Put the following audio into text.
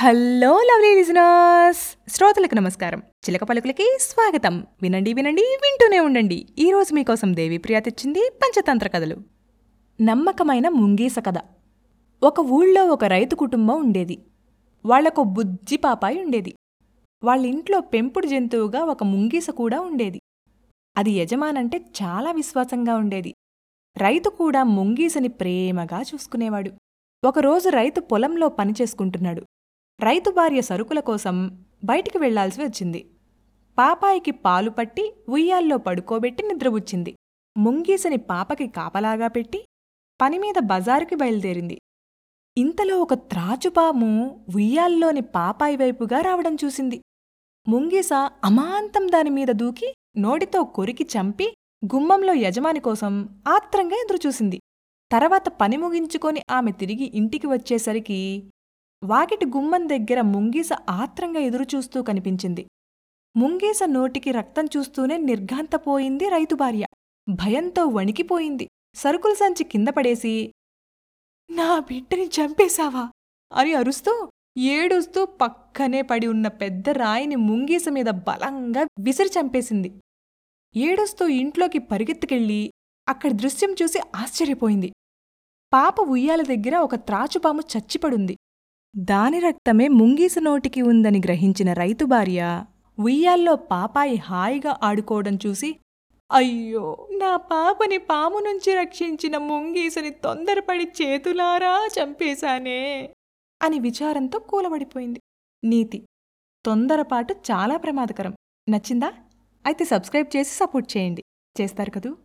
Hello lovely listeners శ్రోతలకు నమస్కారం. చిలక పలుకులకి స్వాగతం. వినండి వినండి వింటూనే ఉండండి. ఈరోజు మీకోసం దేవిప్రియ తెచ్చింది పంచతంత్ర కథలు. నమ్మకమైన ముంగీస కథ. ఒక ఊళ్ళో ఒక రైతు కుటుంబం ఉండేది. వాళ్ళకు బుజ్జి పాపాయి ఉండేది. వాళ్ళ ఇంట్లో పెంపుడు జంతువుగా ఒక ముంగీస కూడా ఉండేది. అది యజమానంటే చాలా విశ్వాసంగా ఉండేది. రైతు కూడా ముంగీసని ప్రేమగా చూసుకునేవాడు. ఒకరోజు రైతు పొలంలో పనిచేసుకుంటున్నాడు రైతు భార్య సరుకుల కోసం బయటికి వెళ్ళాల్సి వచ్చింది. పాపాయికి పాలు పట్టి ఉయ్యాల్లో పడుకోబెట్టి నిద్రబుచ్చింది ముంగీసని పాపకి కాపలాగా పెట్టి పనిమీద బజారుకి బయలుదేరింది. ఇంతలో ఒక త్రాచుపాము ఉయ్యాల్లోని పాపాయి వైపుగా రావడం చూసింది. ముంగీస అమాంతం దానిమీద దూకి నోటితో కొరికి చంపి గుమ్మంలో యజమాని కోసం ఆత్రంగా ఎదురుచూసింది. తర్వాత పని ముగించుకొని ఆమె తిరిగి ఇంటికి వచ్చేసరికి వాకిటి గుమ్మం దగ్గర ముంగీస ఆత్రంగా ఎదురుచూస్తూ కనిపించింది. ముంగీస నోటికి రక్తం చూస్తూనే నిర్ఘాంతపోయింది రైతు భార్య. భయంతో వణికిపోయింది. సరుకుల సంచి కింద పడేసి నా బిడ్డని చంపేశావా? అని అరుస్తూ ఏడుస్తూ పక్కనే పడి ఉన్న పెద్ద రాయిని ముంగీస మీద బలంగా విసిరి చంపేసింది. ఏడుస్తూ ఇంట్లోకి పరిగెత్తుకెళ్ళి అక్కడి దృశ్యం చూసి ఆశ్చర్యపోయింది. పాప ఉయ్యాల దగ్గర ఒక త్రాచుపాము చచ్చిపడుంది. దాని రక్తమే ముంగీసు నోటికి ఉందని గ్రహించిన రైతు భార్య ఉయ్యాల్లో పాపాయి హాయిగా ఆడుకోవడం చూసి అయ్యో నా పాపని పాము నుంచి రక్షించిన ముంగీసుని తొందరపడి చేతులారా చంపేశానే అని విచారంతో కూలబడిపోయింది. నీతి తొందరపాటు చాలా ప్రమాదకరం. నచ్చిందా? అయితే సబ్స్క్రైబ్ చేసి సపోర్ట్ చేయండి. చేస్తారు కదూ?